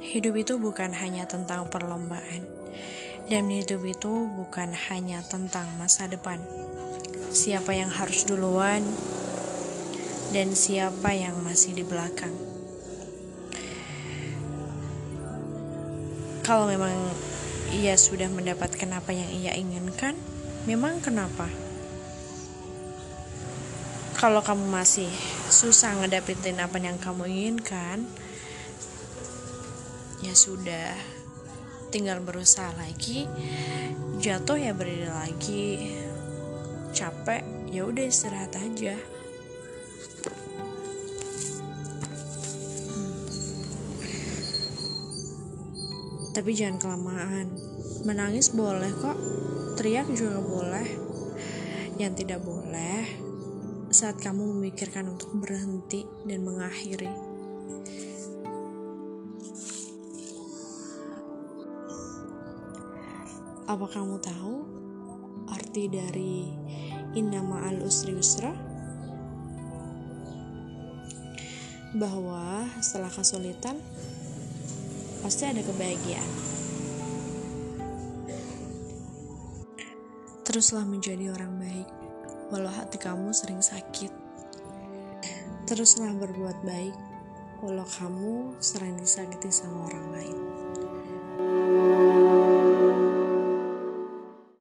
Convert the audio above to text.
hidup itu bukan hanya tentang perlombaan, dan hidup itu bukan hanya tentang masa depan. Siapa yang harus duluan, dan siapa yang masih di belakang. Kalau memang ia sudah mendapatkan apa yang ia inginkan, memang kenapa? Kalau kamu masih susah ngedapetin apa yang kamu inginkan, ya sudah, tinggal berusaha lagi. Jatuh ya berdiri lagi. Capek, ya udah istirahat aja. Tapi jangan kelamaan. Menangis boleh kok, teriak juga boleh. Yang tidak boleh saat kamu memikirkan untuk berhenti dan mengakhiri. Apa kamu tahu arti dari inna ma'al usri yusra? Bahwa setelah kesulitan pasti ada kebahagiaan. Teruslah menjadi orang baik, walau hati kamu sering sakit. Teruslah berbuat baik, walau kamu sering disakiti sama orang lain.